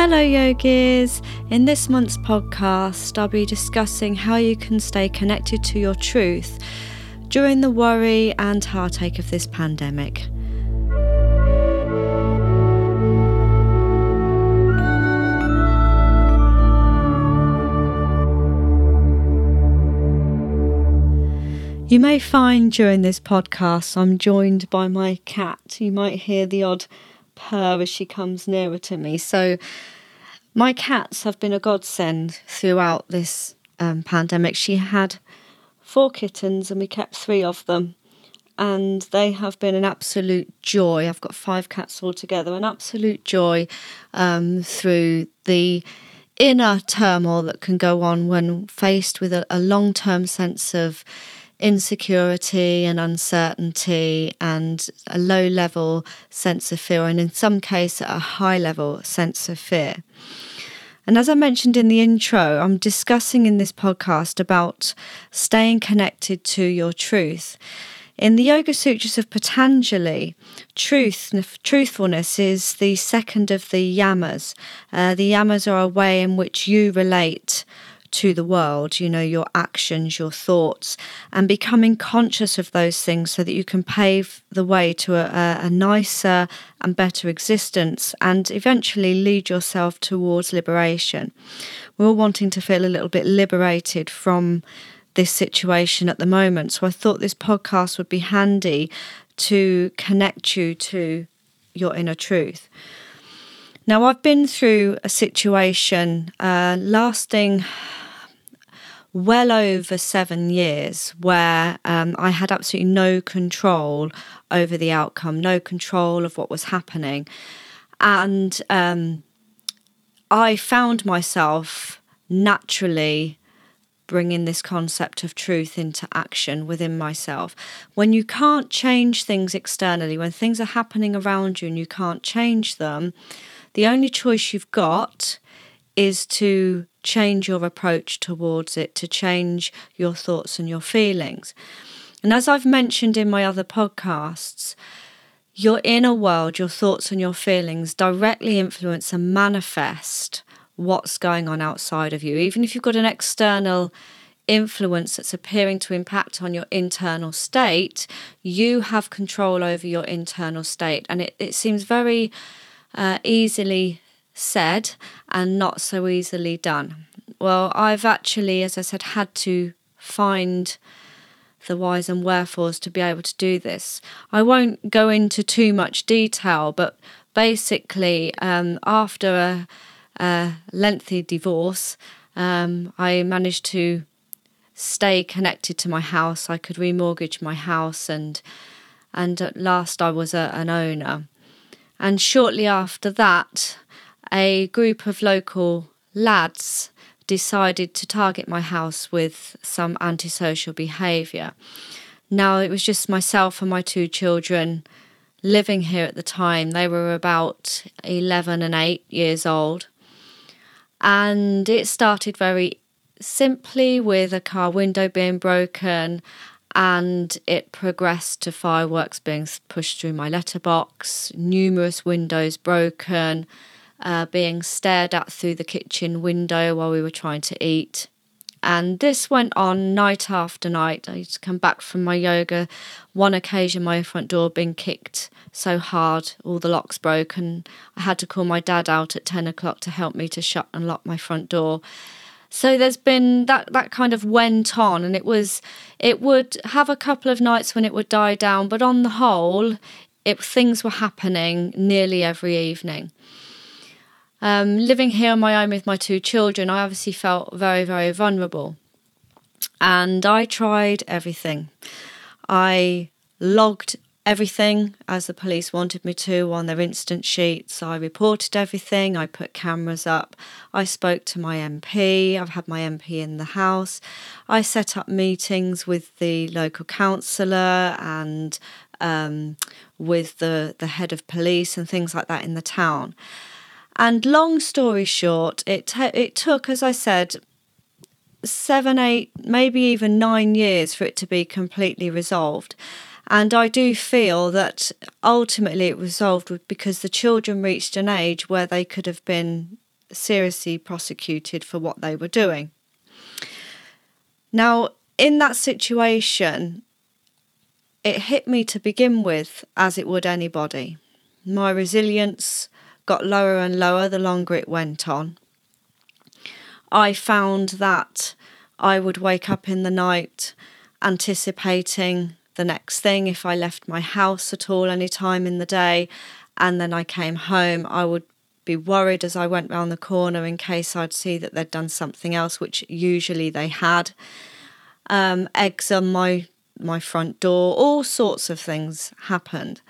Hello, yogis. In this month's podcast, I'll be discussing how you can stay connected to your truth during the worry and heartache of this pandemic. You may find during this podcast I'm joined by my cat. You might hear the odd purr as she comes nearer to me. So, my cats have been a godsend throughout this um, pandemic. She had four kittens and we kept three of them. And they have been an absolute joy. I've got five cats altogether, an absolute joy um, through the inner turmoil that can go on when faced with a, a long term sense of insecurity and uncertainty and a low level sense of fear, and in some cases, a high level sense of fear. And as I mentioned in the intro, I'm discussing in this podcast about staying connected to your truth. In the Yoga Sutras of Patanjali, truth, truthfulness is the second of the yamas. Uh, the yamas are a way in which you relate to the world, you know, your actions, your thoughts, and becoming conscious of those things so that you can pave the way to a, a nicer and better existence and eventually lead yourself towards liberation. We're all wanting to feel a little bit liberated from this situation at the moment. So I thought this podcast would be handy to connect you to your inner truth. Now, I've been through a situation uh, lasting well over seven years where um, I had absolutely no control over the outcome, no control of what was happening. And um, I found myself naturally bringing this concept of truth into action within myself. When you can't change things externally, when things are happening around you and you can't change them, the only choice you've got is to change your approach towards it, to change your thoughts and your feelings. And as I've mentioned in my other podcasts, your inner world, your thoughts and your feelings directly influence and manifest what's going on outside of you. Even if you've got an external influence that's appearing to impact on your internal state, you have control over your internal state. And it, it seems very uh, easily said and not so easily done. Well, I've actually, as I said, had to find the whys and wherefores to be able to do this. I won't go into too much detail, but basically, um, after a, a, lengthy divorce, um, I managed to stay connected to my house. I could remortgage my house, and and at last I was a, an owner. And shortly after that, a group of local lads decided to target my house with some antisocial behaviour. Now, it was just myself and my two children living here at the time. They were about 11 and 8 years old. And it started very simply with a car window being broken and it progressed to fireworks being pushed through my letterbox, numerous windows broken, uh, being stared at through the kitchen window while we were trying to eat. And this went on night after night. I used to come back from my yoga. One occasion, my front door being kicked so hard, all the locks broken. I had to call my dad out at 10 o'clock to help me to shut and lock my front door. So there's been that that kind of went on, and it was it would have a couple of nights when it would die down, but on the whole, it things were happening nearly every evening. Um, living here on my own with my two children, I obviously felt very, very vulnerable. And I tried everything. I logged everything as the police wanted me to on their incident sheets. I reported everything. I put cameras up. I spoke to my MP. I've had my MP in the house. I set up meetings with the local councillor and um, with the, the head of police and things like that in the town. And long story short, it it took, as I said, seven, eight, maybe even nine years for it to be completely resolved. And I do feel that ultimately it resolved because the children reached an age where they could have been seriously prosecuted for what they were doing. Now, in that situation, it hit me to begin with, as it would anybody. My resilience got lower and lower the longer it went on. I found that I would wake up in the night anticipating the next thing. If I left my house at all any time in the day and then I came home I would be worried as I went round the corner in case I'd see that they'd done something else which usually they had. Um, eggs on my my front door all sorts of things happened.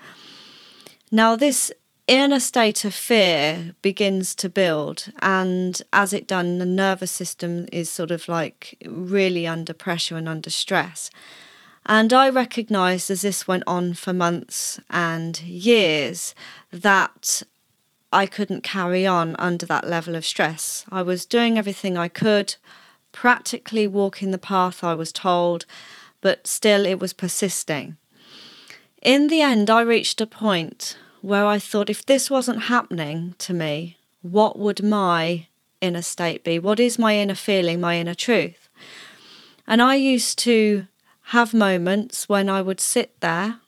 Now this inner state of fear begins to build and as it done the nervous system is sort of like really under pressure and under stress and i recognized as this went on for months and years that i couldn't carry on under that level of stress i was doing everything i could practically walking the path i was told but still it was persisting in the end i reached a point where I thought if this wasn't happening to me, what would my inner state be? What is my inner feeling, my inner truth? And I used to have moments when I would sit there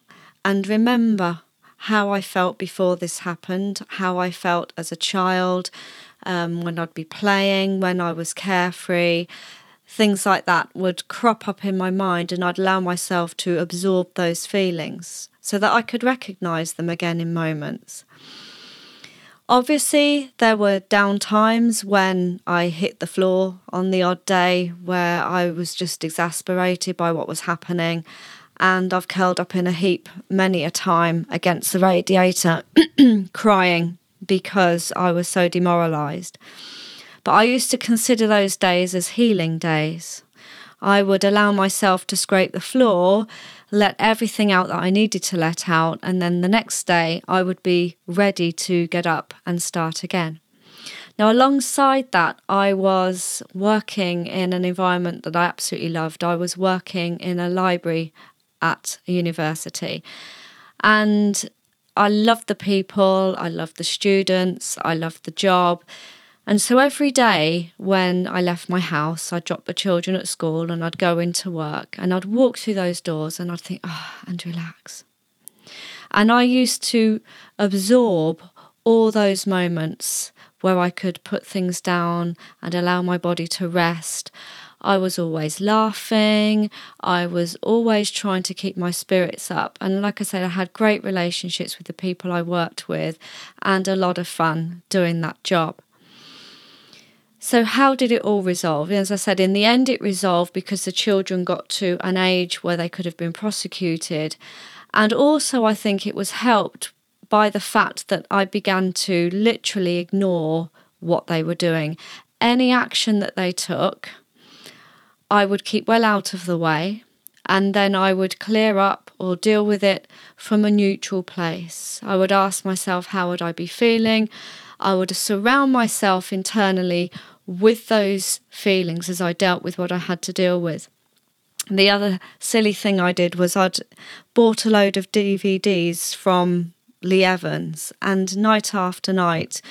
and remember how I felt before this happened, how I felt as a child, um, when I'd be playing, when I was carefree. Things like that would crop up in my mind, and I'd allow myself to absorb those feelings so that I could recognize them again in moments. Obviously, there were down times when I hit the floor on the odd day where I was just exasperated by what was happening, and I've curled up in a heap many a time against the radiator, crying because I was so demoralized. But I used to consider those days as healing days. I would allow myself to scrape the floor let everything out that I needed to let out, and then the next day I would be ready to get up and start again. Now, alongside that, I was working in an environment that I absolutely loved. I was working in a library at a university, and I loved the people, I loved the students, I loved the job. And so every day when I left my house, I'd drop the children at school and I'd go into work and I'd walk through those doors and I'd think, oh, and relax. And I used to absorb all those moments where I could put things down and allow my body to rest. I was always laughing. I was always trying to keep my spirits up. And like I said, I had great relationships with the people I worked with and a lot of fun doing that job. So, how did it all resolve? As I said, in the end, it resolved because the children got to an age where they could have been prosecuted. And also, I think it was helped by the fact that I began to literally ignore what they were doing. Any action that they took, I would keep well out of the way and then I would clear up or deal with it from a neutral place. I would ask myself, how would I be feeling? I would surround myself internally with those feelings as I dealt with what I had to deal with. The other silly thing I did was I'd bought a load of DVDs from Lee Evans, and night after night,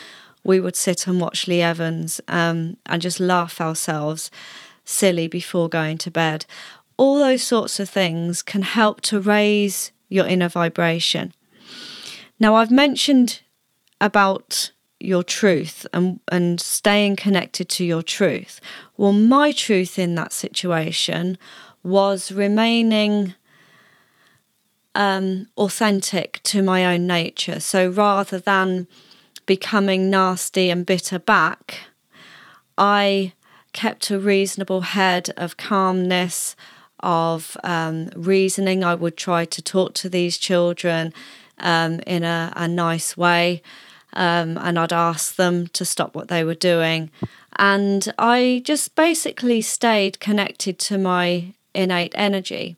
we would sit and watch Lee Evans um, and just laugh ourselves silly before going to bed. All those sorts of things can help to raise your inner vibration. Now, I've mentioned about your truth and and staying connected to your truth. Well, my truth in that situation was remaining um, authentic to my own nature. So rather than becoming nasty and bitter back, I kept a reasonable head of calmness, of um, reasoning. I would try to talk to these children um, in a, a nice way um, and I'd ask them to stop what they were doing. And I just basically stayed connected to my innate energy.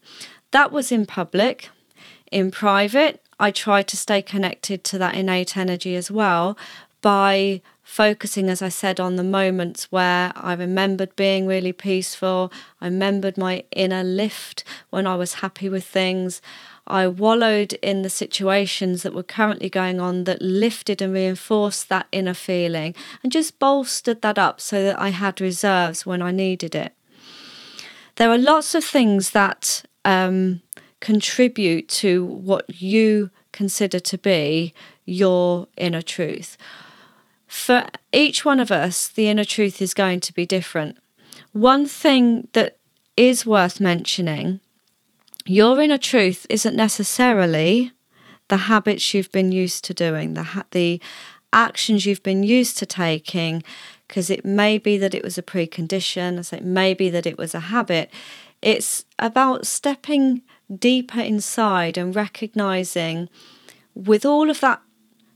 That was in public. In private, I tried to stay connected to that innate energy as well, by focusing, as I said, on the moments where I remembered being really peaceful. I remembered my inner lift when I was happy with things. I wallowed in the situations that were currently going on that lifted and reinforced that inner feeling and just bolstered that up so that I had reserves when I needed it. There are lots of things that um, contribute to what you consider to be your inner truth. For each one of us, the inner truth is going to be different. One thing that is worth mentioning your inner truth isn't necessarily the habits you've been used to doing, the ha- the actions you've been used to taking, because it may be that it was a precondition, so it may be that it was a habit. It's about stepping deeper inside and recognizing, with all of that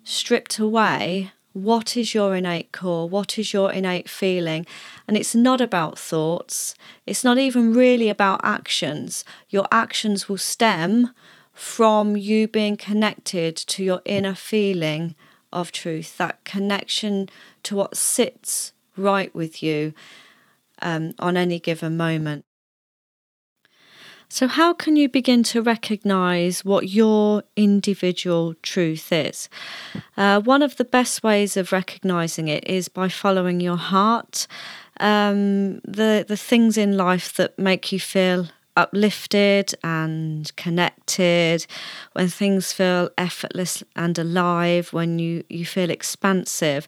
stripped away, what is your innate core? What is your innate feeling? And it's not about thoughts. It's not even really about actions. Your actions will stem from you being connected to your inner feeling of truth, that connection to what sits right with you um, on any given moment. So, how can you begin to recognize what your individual truth is? Uh, one of the best ways of recognizing it is by following your heart. Um, the the things in life that make you feel uplifted and connected, when things feel effortless and alive, when you, you feel expansive.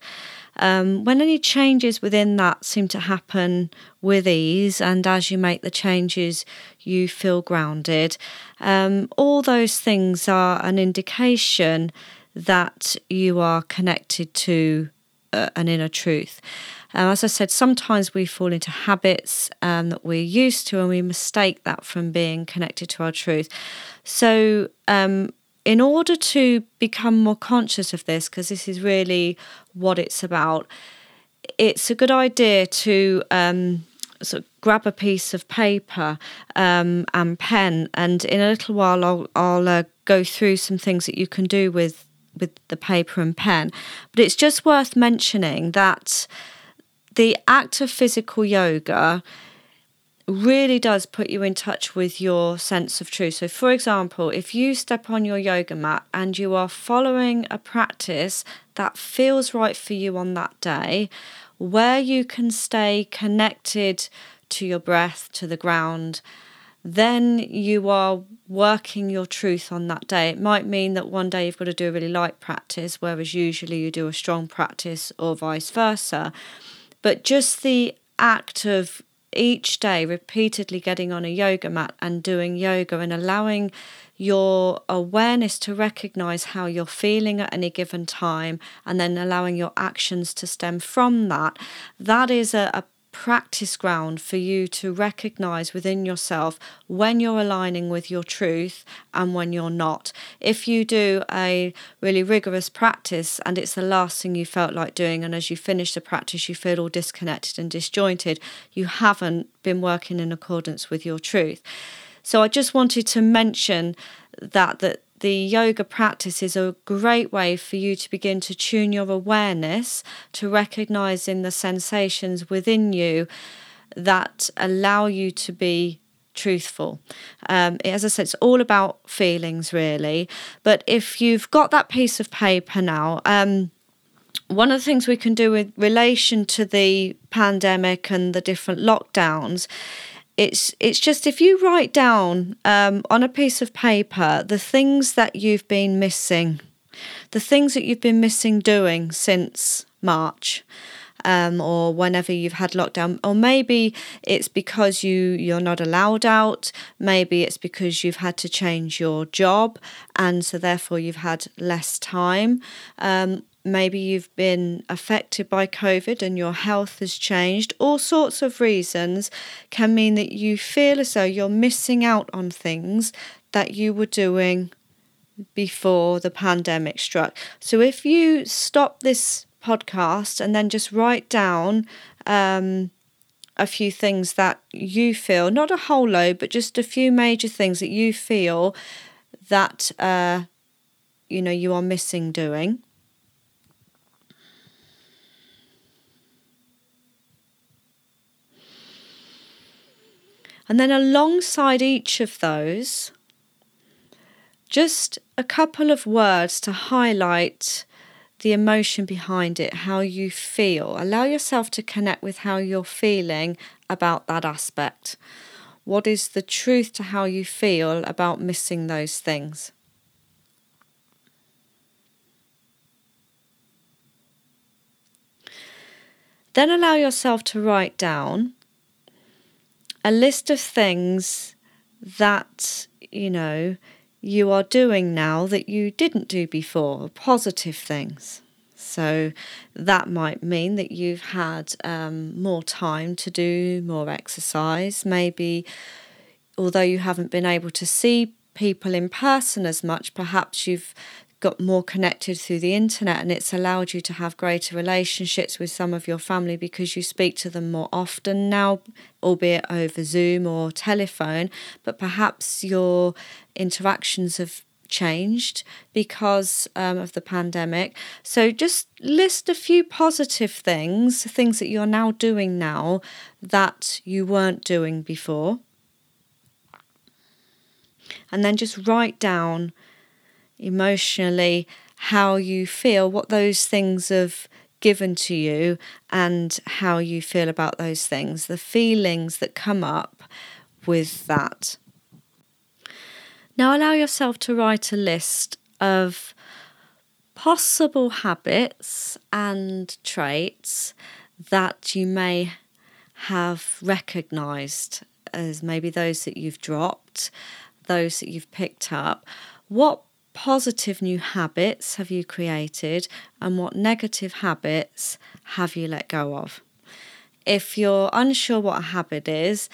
Um, when any changes within that seem to happen with ease, and as you make the changes, you feel grounded, um, all those things are an indication that you are connected to uh, an inner truth. Um, as I said, sometimes we fall into habits um, that we're used to and we mistake that from being connected to our truth. So, um, in order to become more conscious of this, because this is really what it's about, it's a good idea to um, sort of grab a piece of paper um, and pen, and in a little while I'll, I'll uh, go through some things that you can do with with the paper and pen. But it's just worth mentioning that the act of physical yoga really does put you in touch with your sense of truth. So, for example, if you step on your yoga mat and you are following a practice that feels right for you on that day, where you can stay connected to your breath, to the ground, then you are working your truth on that day. It might mean that one day you've got to do a really light practice, whereas usually you do a strong practice, or vice versa. But just the act of each day repeatedly getting on a yoga mat and doing yoga and allowing your awareness to recognize how you're feeling at any given time and then allowing your actions to stem from that that is a, a practice ground for you to recognize within yourself when you're aligning with your truth and when you're not. If you do a really rigorous practice and it's the last thing you felt like doing, and as you finish the practice, you feel all disconnected and disjointed, you haven't been working in accordance with your truth. So I just wanted to mention that that the yoga practice is a great way for you to begin to tune your awareness to recognizing the sensations within you that allow you to be truthful. Um, as I said, it's all about feelings, really. But if you've got that piece of paper now, um, one of the things we can do in relation to the pandemic and the different lockdowns it's it's just if you write down um, on a piece of paper the things that you've been missing, the things that you've been missing doing since March. Um, or whenever you've had lockdown, or maybe it's because you you're not allowed out. Maybe it's because you've had to change your job, and so therefore you've had less time. Um, maybe you've been affected by COVID and your health has changed, all sorts of reasons can mean that you feel as though you're missing out on things that you were doing before the pandemic struck. So if you stop this podcast and then just write down um, a few things that you feel, not a whole load, but just a few major things that you feel that uh, you know you are missing doing And then alongside each of those, just a couple of words to highlight the emotion behind it, how you feel. Allow yourself to connect with how you're feeling about that aspect. What is the truth to how you feel about missing those things? Then allow yourself to write down a list of things that, you know, you are doing now that you didn't do before, positive things. So that might mean that you've had um, more time to do more exercise. Maybe, although you haven't been able to see people in person as much, perhaps you've got more connected through the internet and it's allowed you to have greater relationships with some of your family because you speak to them more often now, albeit over Zoom or telephone. But perhaps your interactions have changed because um, of the pandemic. So just list a few positive things, things that you're now doing now that you weren't doing before. And then just write down emotionally how you feel, what those things have given to you, and how you feel about those things, the feelings that come up with that. Now, allow yourself to write a list of possible habits and traits that you may have recognized as maybe those that you've dropped, those that you've picked up. What positive new habits have you created and what negative habits have you let go of? If you're unsure what a habit is,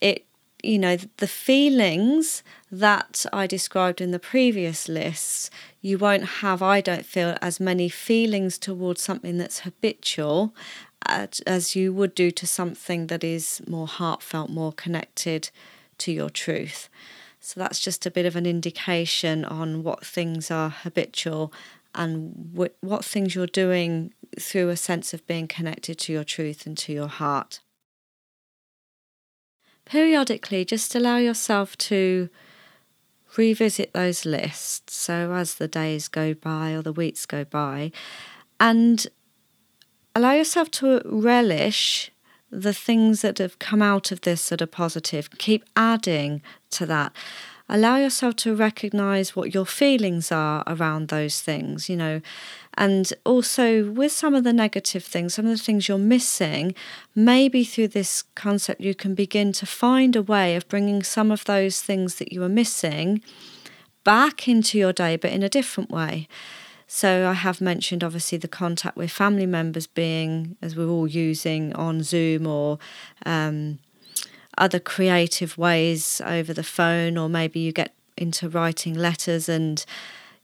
it you know the feelings that I described in the previous lists, you won't have, I don't feel, as many feelings towards something that's habitual as you would do to something that is more heartfelt, more connected to your truth. So that's just a bit of an indication on what things are habitual and wh- what things you're doing through a sense of being connected to your truth and to your heart. Periodically, just allow yourself to revisit those lists. So, as the days go by or the weeks go by, and allow yourself to relish the things that have come out of this that are positive. Keep adding to that. Allow yourself to recognize what your feelings are around those things, you know. And also, with some of the negative things, some of the things you're missing, maybe through this concept, you can begin to find a way of bringing some of those things that you are missing back into your day, but in a different way. So I have mentioned obviously the contact with family members being, as we're all using on Zoom or um, other creative ways over the phone, or maybe you get into writing letters and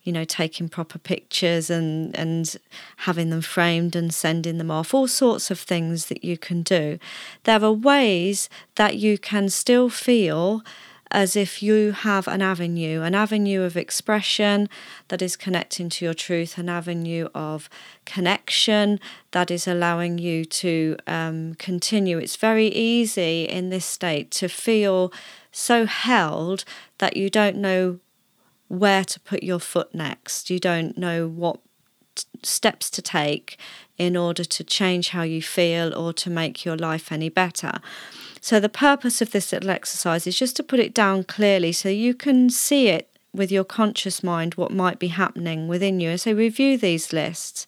you know taking proper pictures and and having them framed and sending them off all sorts of things that you can do. There are ways that you can still feel as if you have an avenue, an avenue of expression that is connecting to your truth, an avenue of connection that is allowing you to um, continue. It's very easy in this state to feel so held that you don't know where to put your foot next. You don't know what steps to take in order to change how you feel or to make your life any better. So, the purpose of this little exercise is just to put it down clearly so you can see it with your conscious mind what might be happening within you. So, review these lists.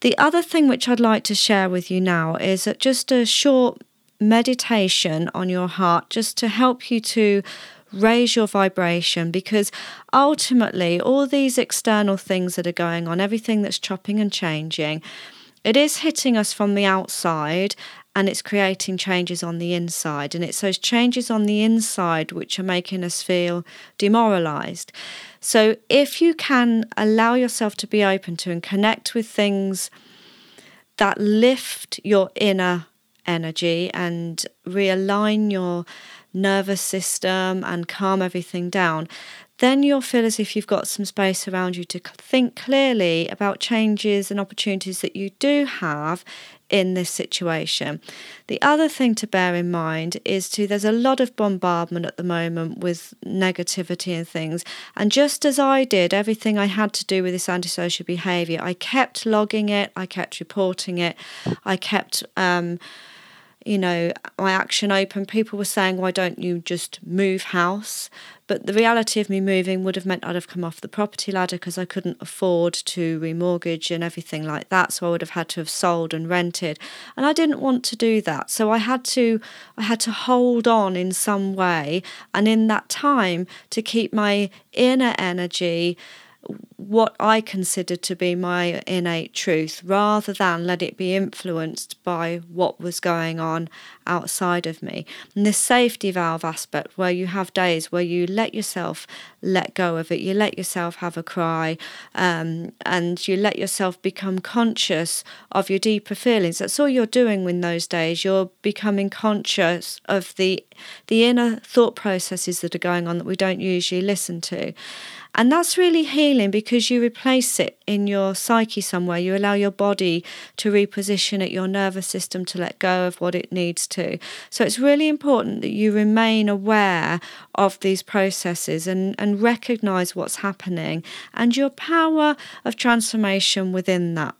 The other thing which I'd like to share with you now is that just a short meditation on your heart just to help you to raise your vibration because ultimately all these external things that are going on everything that's chopping and changing it is hitting us from the outside and it's creating changes on the inside. And it's those changes on the inside which are making us feel demoralized. So, if you can allow yourself to be open to and connect with things that lift your inner energy and realign your nervous system and calm everything down, then you'll feel as if you've got some space around you to think clearly about changes and opportunities that you do have in this situation. The other thing to bear in mind is to there's a lot of bombardment at the moment with negativity and things. And just as I did everything I had to do with this antisocial behavior, I kept logging it, I kept reporting it, I kept um, you know, my action open. People were saying, why don't you just move house? But the reality of me moving would have meant I'd have come off the property ladder because I couldn't afford to remortgage and everything like that. So I would have had to have sold and rented. And I didn't want to do that. So I had to I had to hold on in some way and in that time to keep my inner energy what I considered to be my innate truth rather than let it be influenced by what was going on outside of me. And this safety valve aspect, where you have days where you let yourself let go of it, you let yourself have a cry, um, and you let yourself become conscious of your deeper feelings. That's all you're doing in those days. You're becoming conscious of the the inner thought processes that are going on that we don't usually listen to. And that's really healing because you replace it in your psyche somewhere. You allow your body to reposition it, your nervous system to let go of what it needs to. So it's really important that you remain aware of these processes and, and recognize what's happening and your power of transformation within that.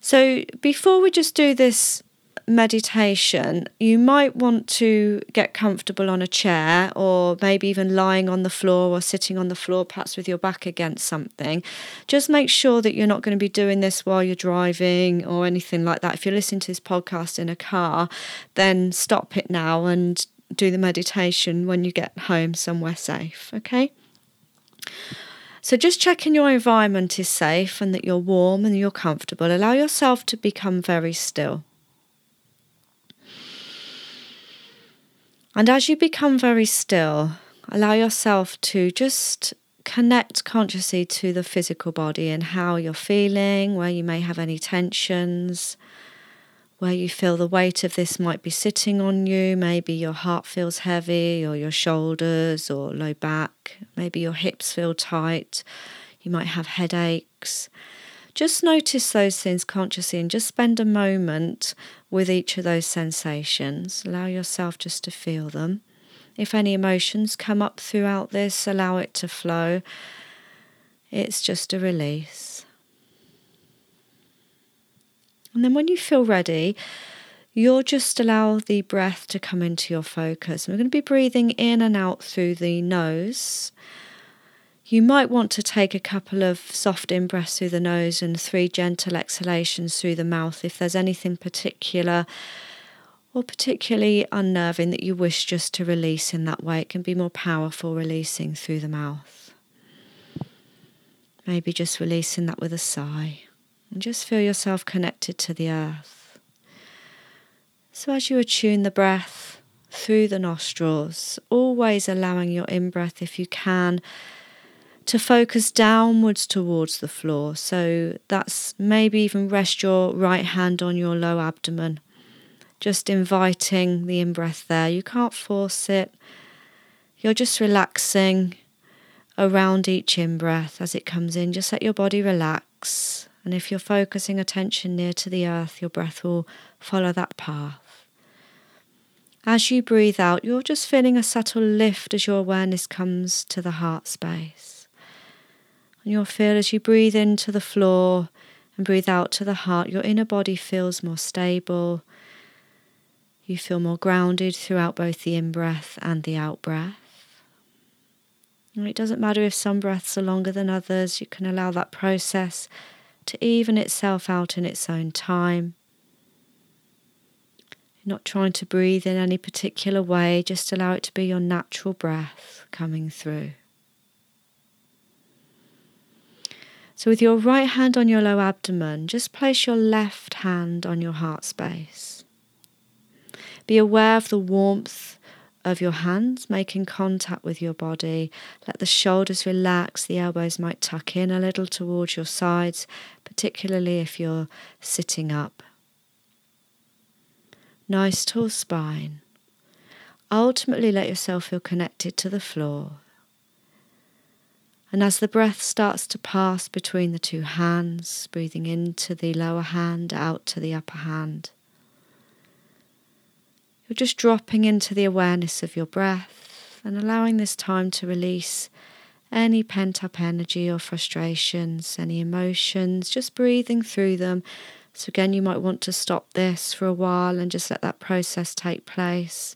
So before we just do this meditation, you might want to get comfortable on a chair or maybe even lying on the floor or sitting on the floor, perhaps with your back against something. Just make sure that you're not going to be doing this while you're driving or anything like that. If you're listening to this podcast in a car, then stop it now and do the meditation when you get home somewhere safe, okay? So, just checking your environment is safe and that you're warm and you're comfortable. Allow yourself to become very still. And as you become very still, allow yourself to just connect consciously to the physical body and how you're feeling, where you may have any tensions, where you feel the weight of this might be sitting on you. Maybe your heart feels heavy, or your shoulders, or low back. Maybe your hips feel tight. You might have headaches. Just notice those things consciously and just spend a moment with each of those sensations. Allow yourself just to feel them. If any emotions come up throughout this, allow it to flow. It's just a release. And then when you feel ready, you'll just allow the breath to come into your focus. We're going to be breathing in and out through the nose. You might want to take a couple of soft in breaths through the nose and three gentle exhalations through the mouth if there's anything particular or particularly unnerving that you wish just to release in that way. It can be more powerful releasing through the mouth. Maybe just releasing that with a sigh and just feel yourself connected to the earth. So, as you attune the breath through the nostrils, always allowing your in breath, if you can, to focus downwards towards the floor. So that's maybe even rest your right hand on your low abdomen, just inviting the in breath there. You can't force it, you're just relaxing around each in breath as it comes in. Just let your body relax. And if you're focusing attention near to the earth, your breath will follow that path. As you breathe out, you're just feeling a subtle lift as your awareness comes to the heart space. And you'll feel as you breathe into the floor and breathe out to the heart, your inner body feels more stable. You feel more grounded throughout both the in breath and the out breath. It doesn't matter if some breaths are longer than others, you can allow that process to even itself out in its own time. You're not trying to breathe in any particular way, just allow it to be your natural breath coming through. So, with your right hand on your low abdomen, just place your left hand on your heart space. Be aware of the warmth of your hands making contact with your body. Let the shoulders relax, the elbows might tuck in a little towards your sides, particularly if you're sitting up. Nice tall spine. Ultimately, let yourself feel connected to the floor And as the breath starts to pass between the two hands, breathing into the lower hand, out to the upper hand, you're just dropping into the awareness of your breath and allowing this time to release any pent up energy or frustrations, any emotions, just breathing through them. So, again, you might want to stop this for a while and just let that process take place.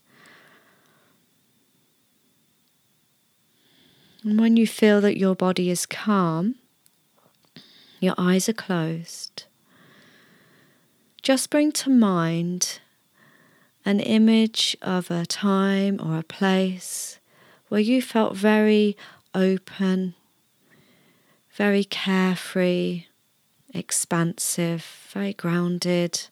And when you feel that your body is calm, your eyes are closed, just bring to mind an image of a time or a place where you felt very open, very carefree, expansive, very grounded.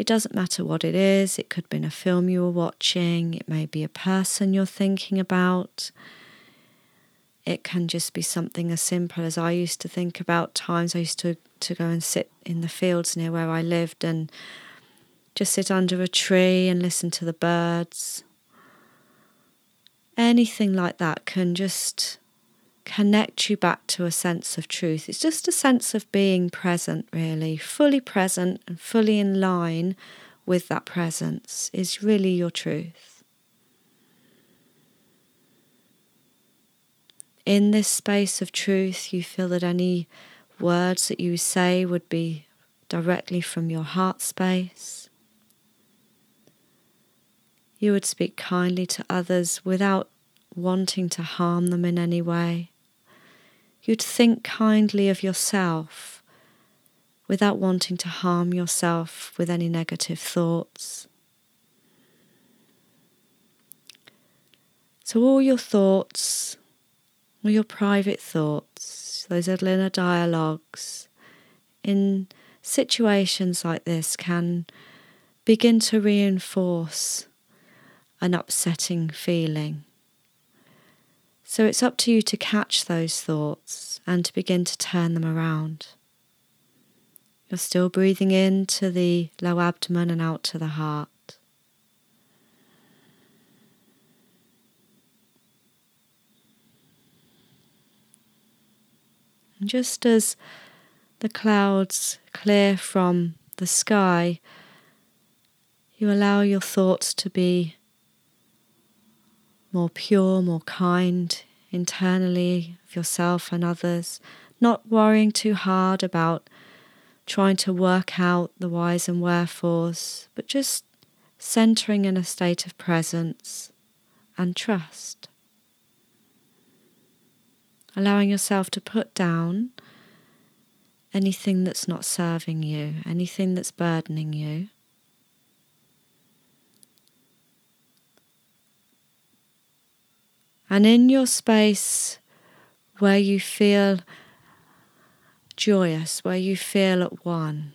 It doesn't matter what it is, it could have been a film you were watching, it may be a person you're thinking about. It can just be something as simple as I used to think about times. I used to, to go and sit in the fields near where I lived and just sit under a tree and listen to the birds. Anything like that can just connect you back to a sense of truth. It's just a sense of being present, really, fully present and fully in line with that presence is really your truth. In this space of truth, you feel that any words that you say would be directly from your heart space. You would speak kindly to others without wanting to harm them in any way. You'd think kindly of yourself without wanting to harm yourself with any negative thoughts. So, all your thoughts, all your private thoughts, those inner dialogues, in situations like this can begin to reinforce an upsetting feeling. So it's up to you to catch those thoughts and to begin to turn them around. You're still breathing in to the low abdomen and out to the heart. And just as the clouds clear from the sky, you allow your thoughts to be more pure, more kind internally of yourself and others, not worrying too hard about trying to work out the whys and wherefores, but just centering in a state of presence and trust. Allowing yourself to put down anything that's not serving you, anything that's burdening you And in your space where you feel joyous, where you feel at one,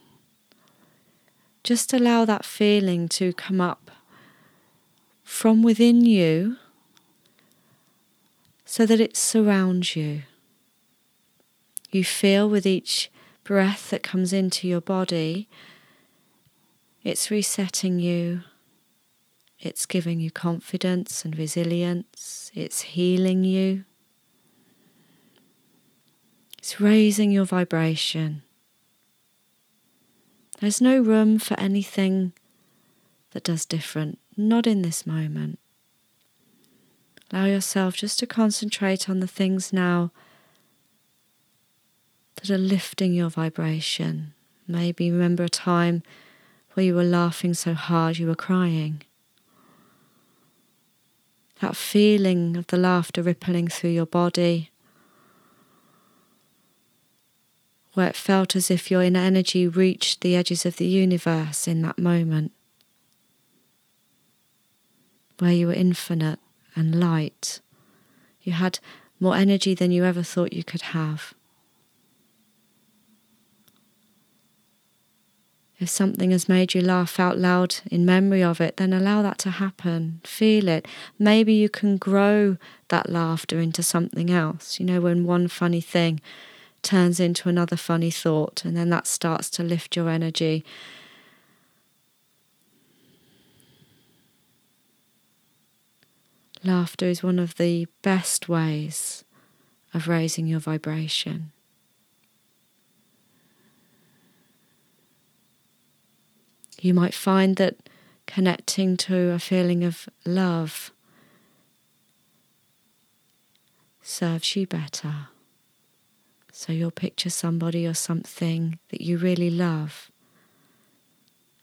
just allow that feeling to come up from within you so that it surrounds you. You feel with each breath that comes into your body, it's resetting you it's giving you confidence and resilience. It's healing you. It's raising your vibration. There's no room for anything that does different, not in this moment. Allow yourself just to concentrate on the things now that are lifting your vibration. Maybe remember a time where you were laughing so hard you were crying that feeling of the laughter rippling through your body, where it felt as if your inner energy reached the edges of the universe in that moment, where you were infinite and light. You had more energy than you ever thought you could have. If something has made you laugh out loud in memory of it, then allow that to happen. Feel it. Maybe you can grow that laughter into something else. You know, when one funny thing turns into another funny thought, and then that starts to lift your energy. Laughter is one of the best ways of raising your vibration. You might find that connecting to a feeling of love serves you better. So you'll picture somebody or something that you really love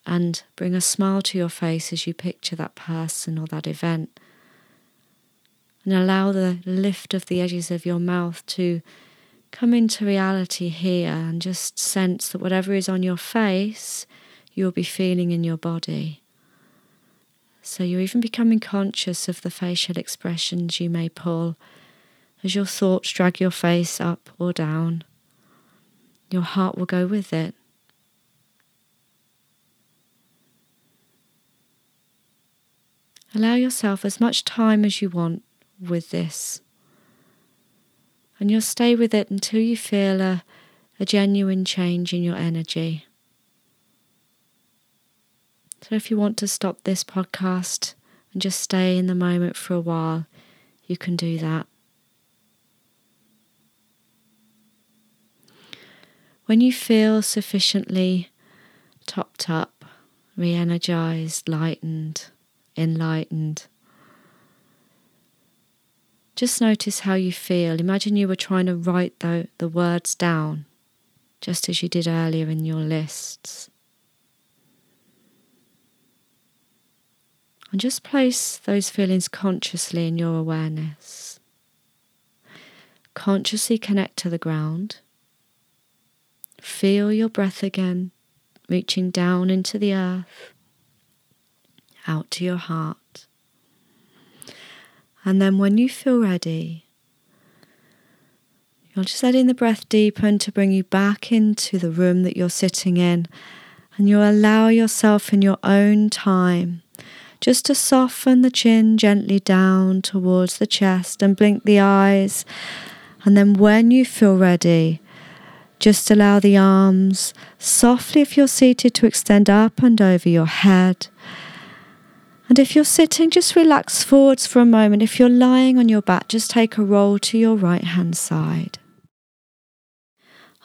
and bring a smile to your face as you picture that person or that event. And allow the lift of the edges of your mouth to come into reality here and just sense that whatever is on your face, you'll be feeling in your body. So you're even becoming conscious of the facial expressions you may pull as your thoughts drag your face up or down. Your heart will go with it. Allow yourself as much time as you want with this. And you'll stay with it until you feel a, a genuine change in your energy. So if you want to stop this podcast and just stay in the moment for a while, you can do that. When you feel sufficiently topped up, re energized, lightened, enlightened, just notice how you feel. Imagine you were trying to write the, the words down, just as you did earlier in your lists. And just place those feelings consciously in your awareness. Consciously connect to the ground. Feel your breath again, reaching down into the earth, out to your heart. And then when you feel ready, you're just letting the breath deepen to bring you back into the room that you're sitting in. And you'll allow yourself in your own time just to soften the chin gently down towards the chest and blink the eyes. And then when you feel ready, just allow the arms softly, if you're seated, to extend up and over your head. And if you're sitting, just relax forwards for a moment. If you're lying on your back, just take a roll to your right hand side.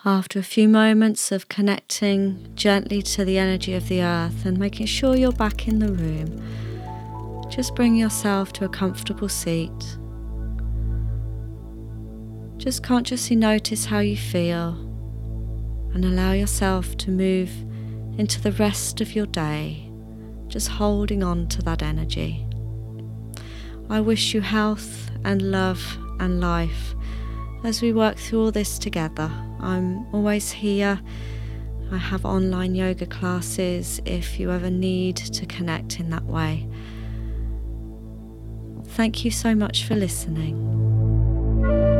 After a few moments of connecting gently to the energy of the earth and making sure you're back in the room, just bring yourself to a comfortable seat. Just consciously notice how you feel and allow yourself to move into the rest of your day, just holding on to that energy. I wish you health and love and life as we work through all this together. I'm always here. I have online yoga classes if you ever need to connect in that way. Thank you so much for listening.